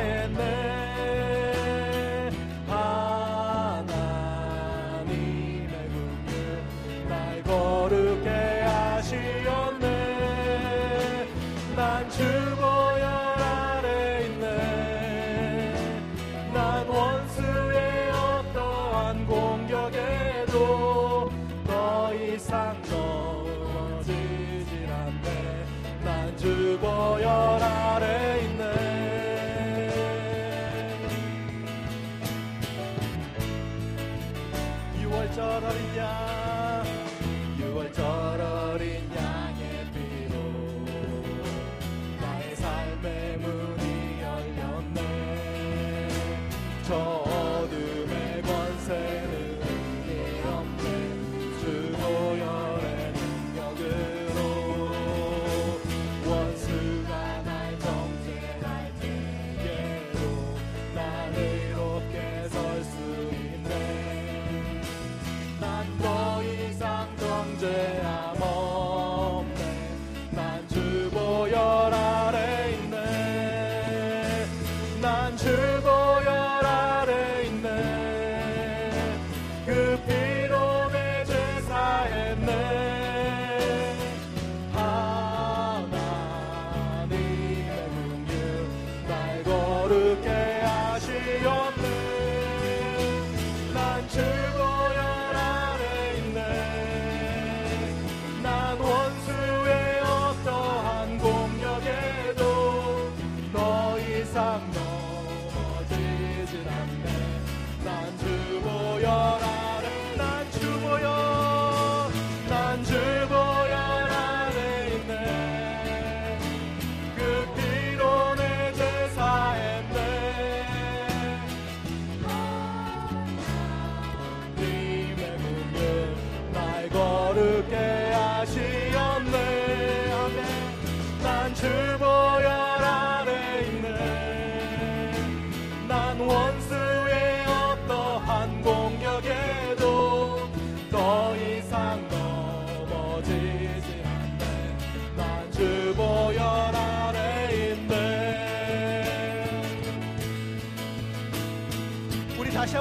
and then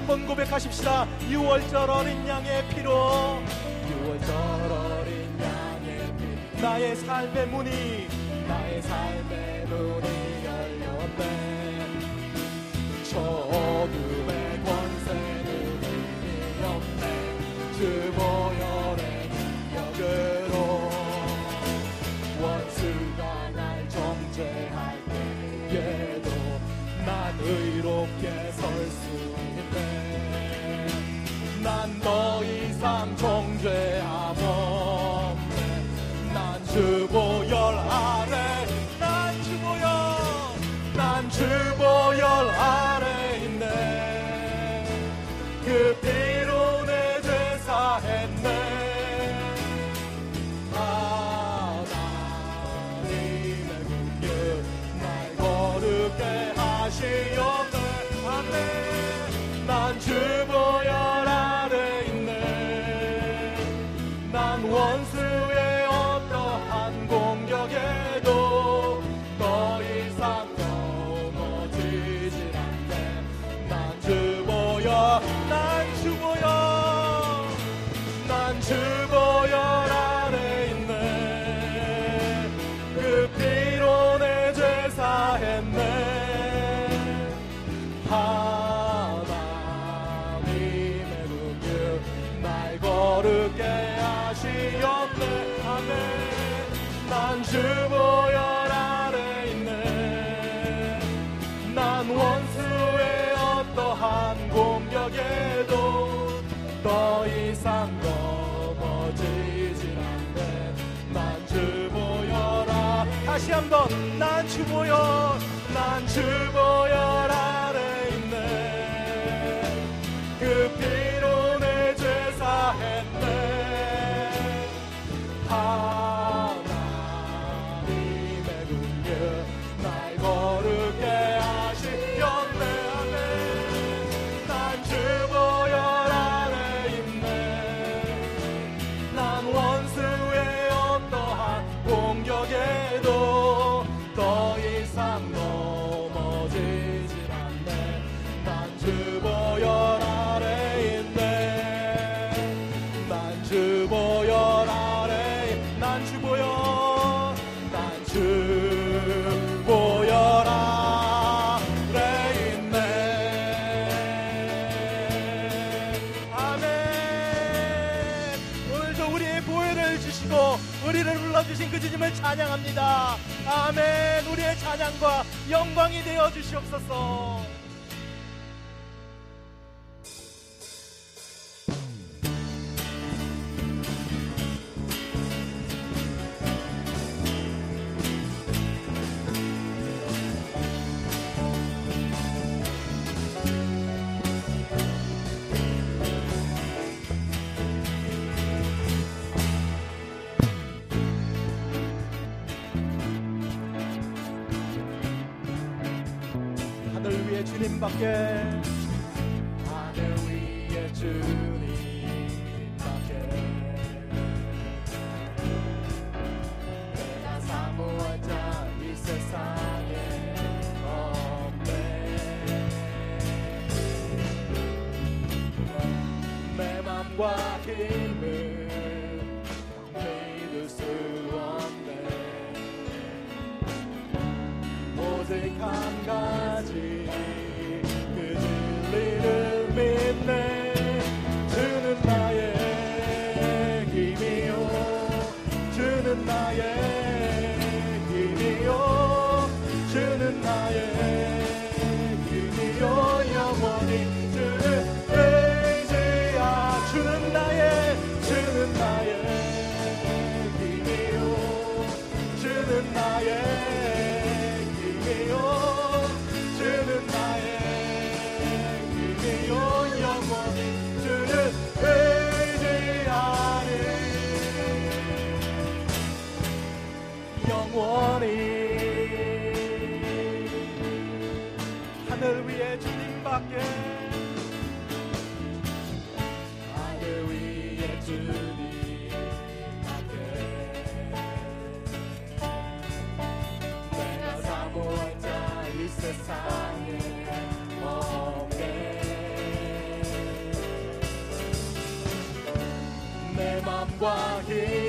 한번 고백하십시다. 6월절 어린 양의 피로. 6월절 어린 양의 피 나의 삶의 문이. 나의 삶의 문이 열렸네. 저기 다시 오늘 안에 난 주보 더 이상 넘어지지 않네 난 주보여라. 다시 한번 난 주보여 난 주보여라. 그 주님을 찬양합니다. 아멘. 우리의 찬양과 영광이 되어 주시옵소서. to 주는 나의 길이요. 주는 나의 길이요. 영원히 주를 의지하리 영원히 하늘 위에 주님밖에 光阴。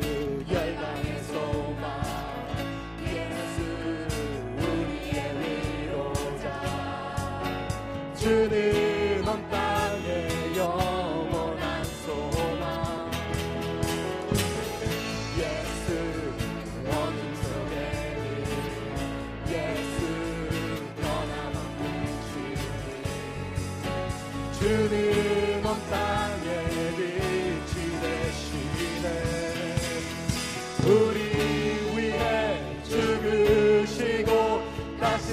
그는 온 땅에 영원한 소망. 예수 어둠 에 예수 변함없는 주님 주님 땅에 빛이 되시네. 우리 위해 죽으시고 다시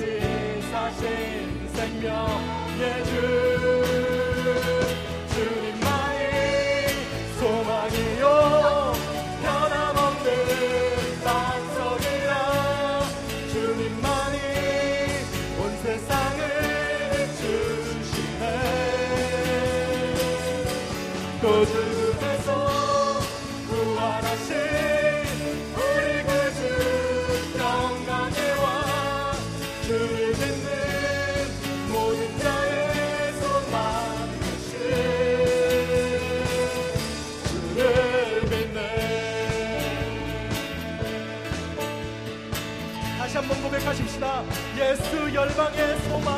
사신 생명 Dieu. 예수 열방의 소망.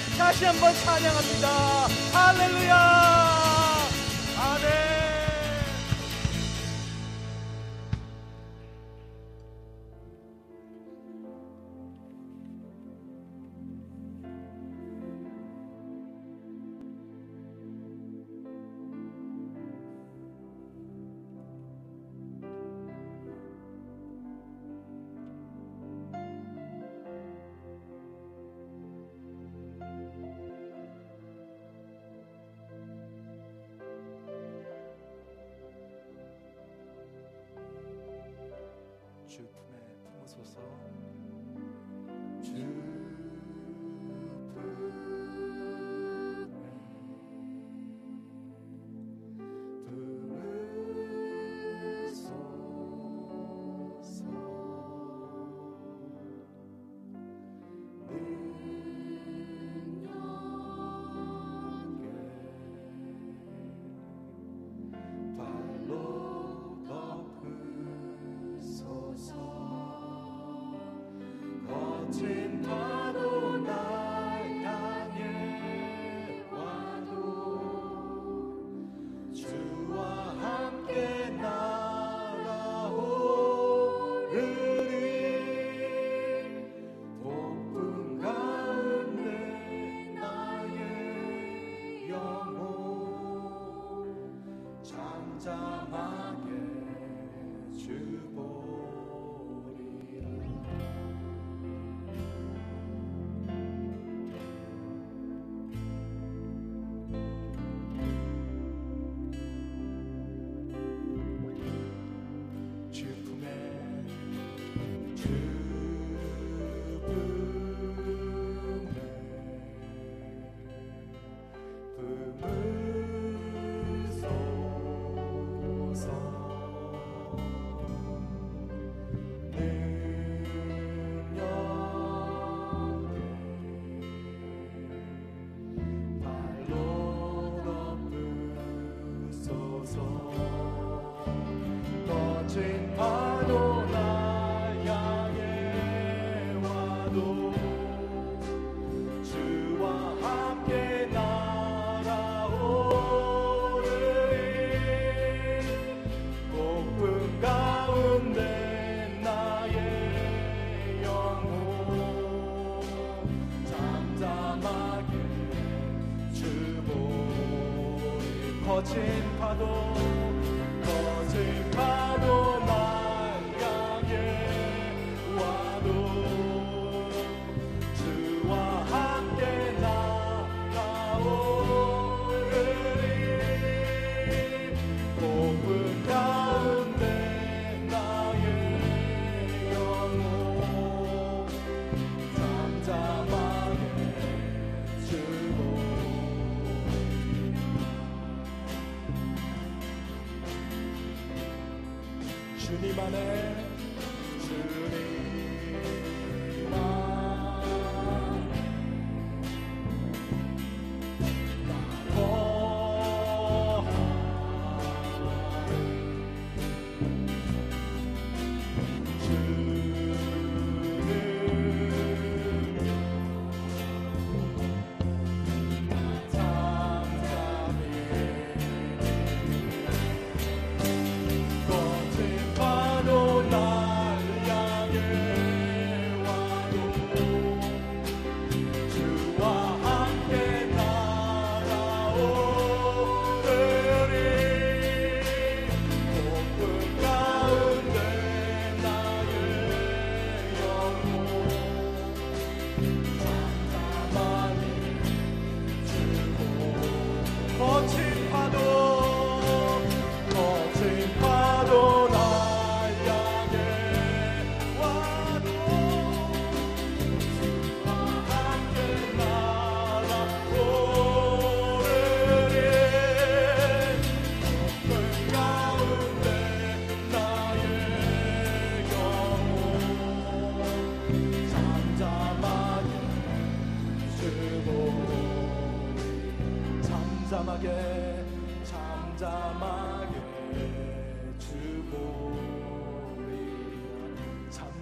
다시 한번 찬양합니다. 할렐루야! mountain pass. Oh.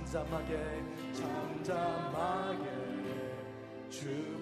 잠잠하게 잠잠하게. 주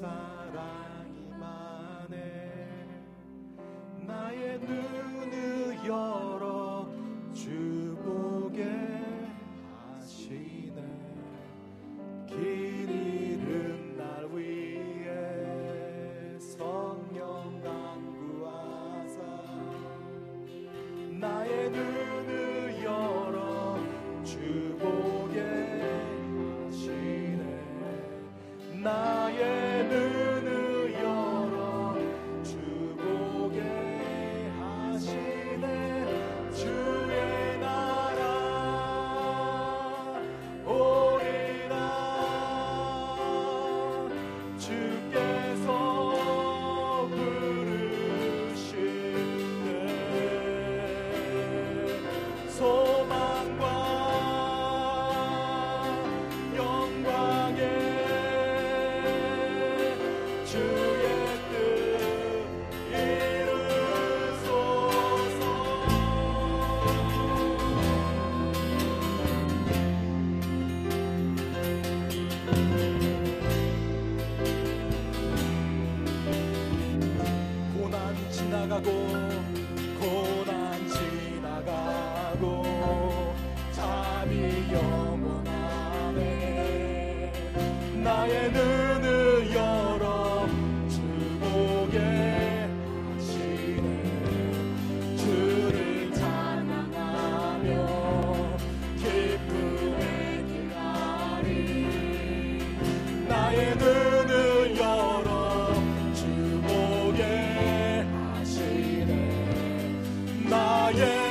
주 하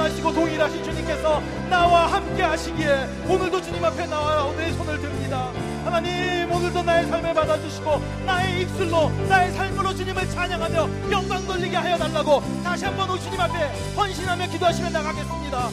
전능하시고 동일하신 주님께서 나와 함께 하시기에 오늘도 주님 앞에 나와 내 손을 듭니다. 하나님 오늘도 나의 삶을 받아주시고 나의 입술로 나의 삶으로 주님을 찬양하며 영광 돌리게 하여 달라고 다시 한번 오 주님 앞에 헌신하며 기도하시며 나가겠습니다.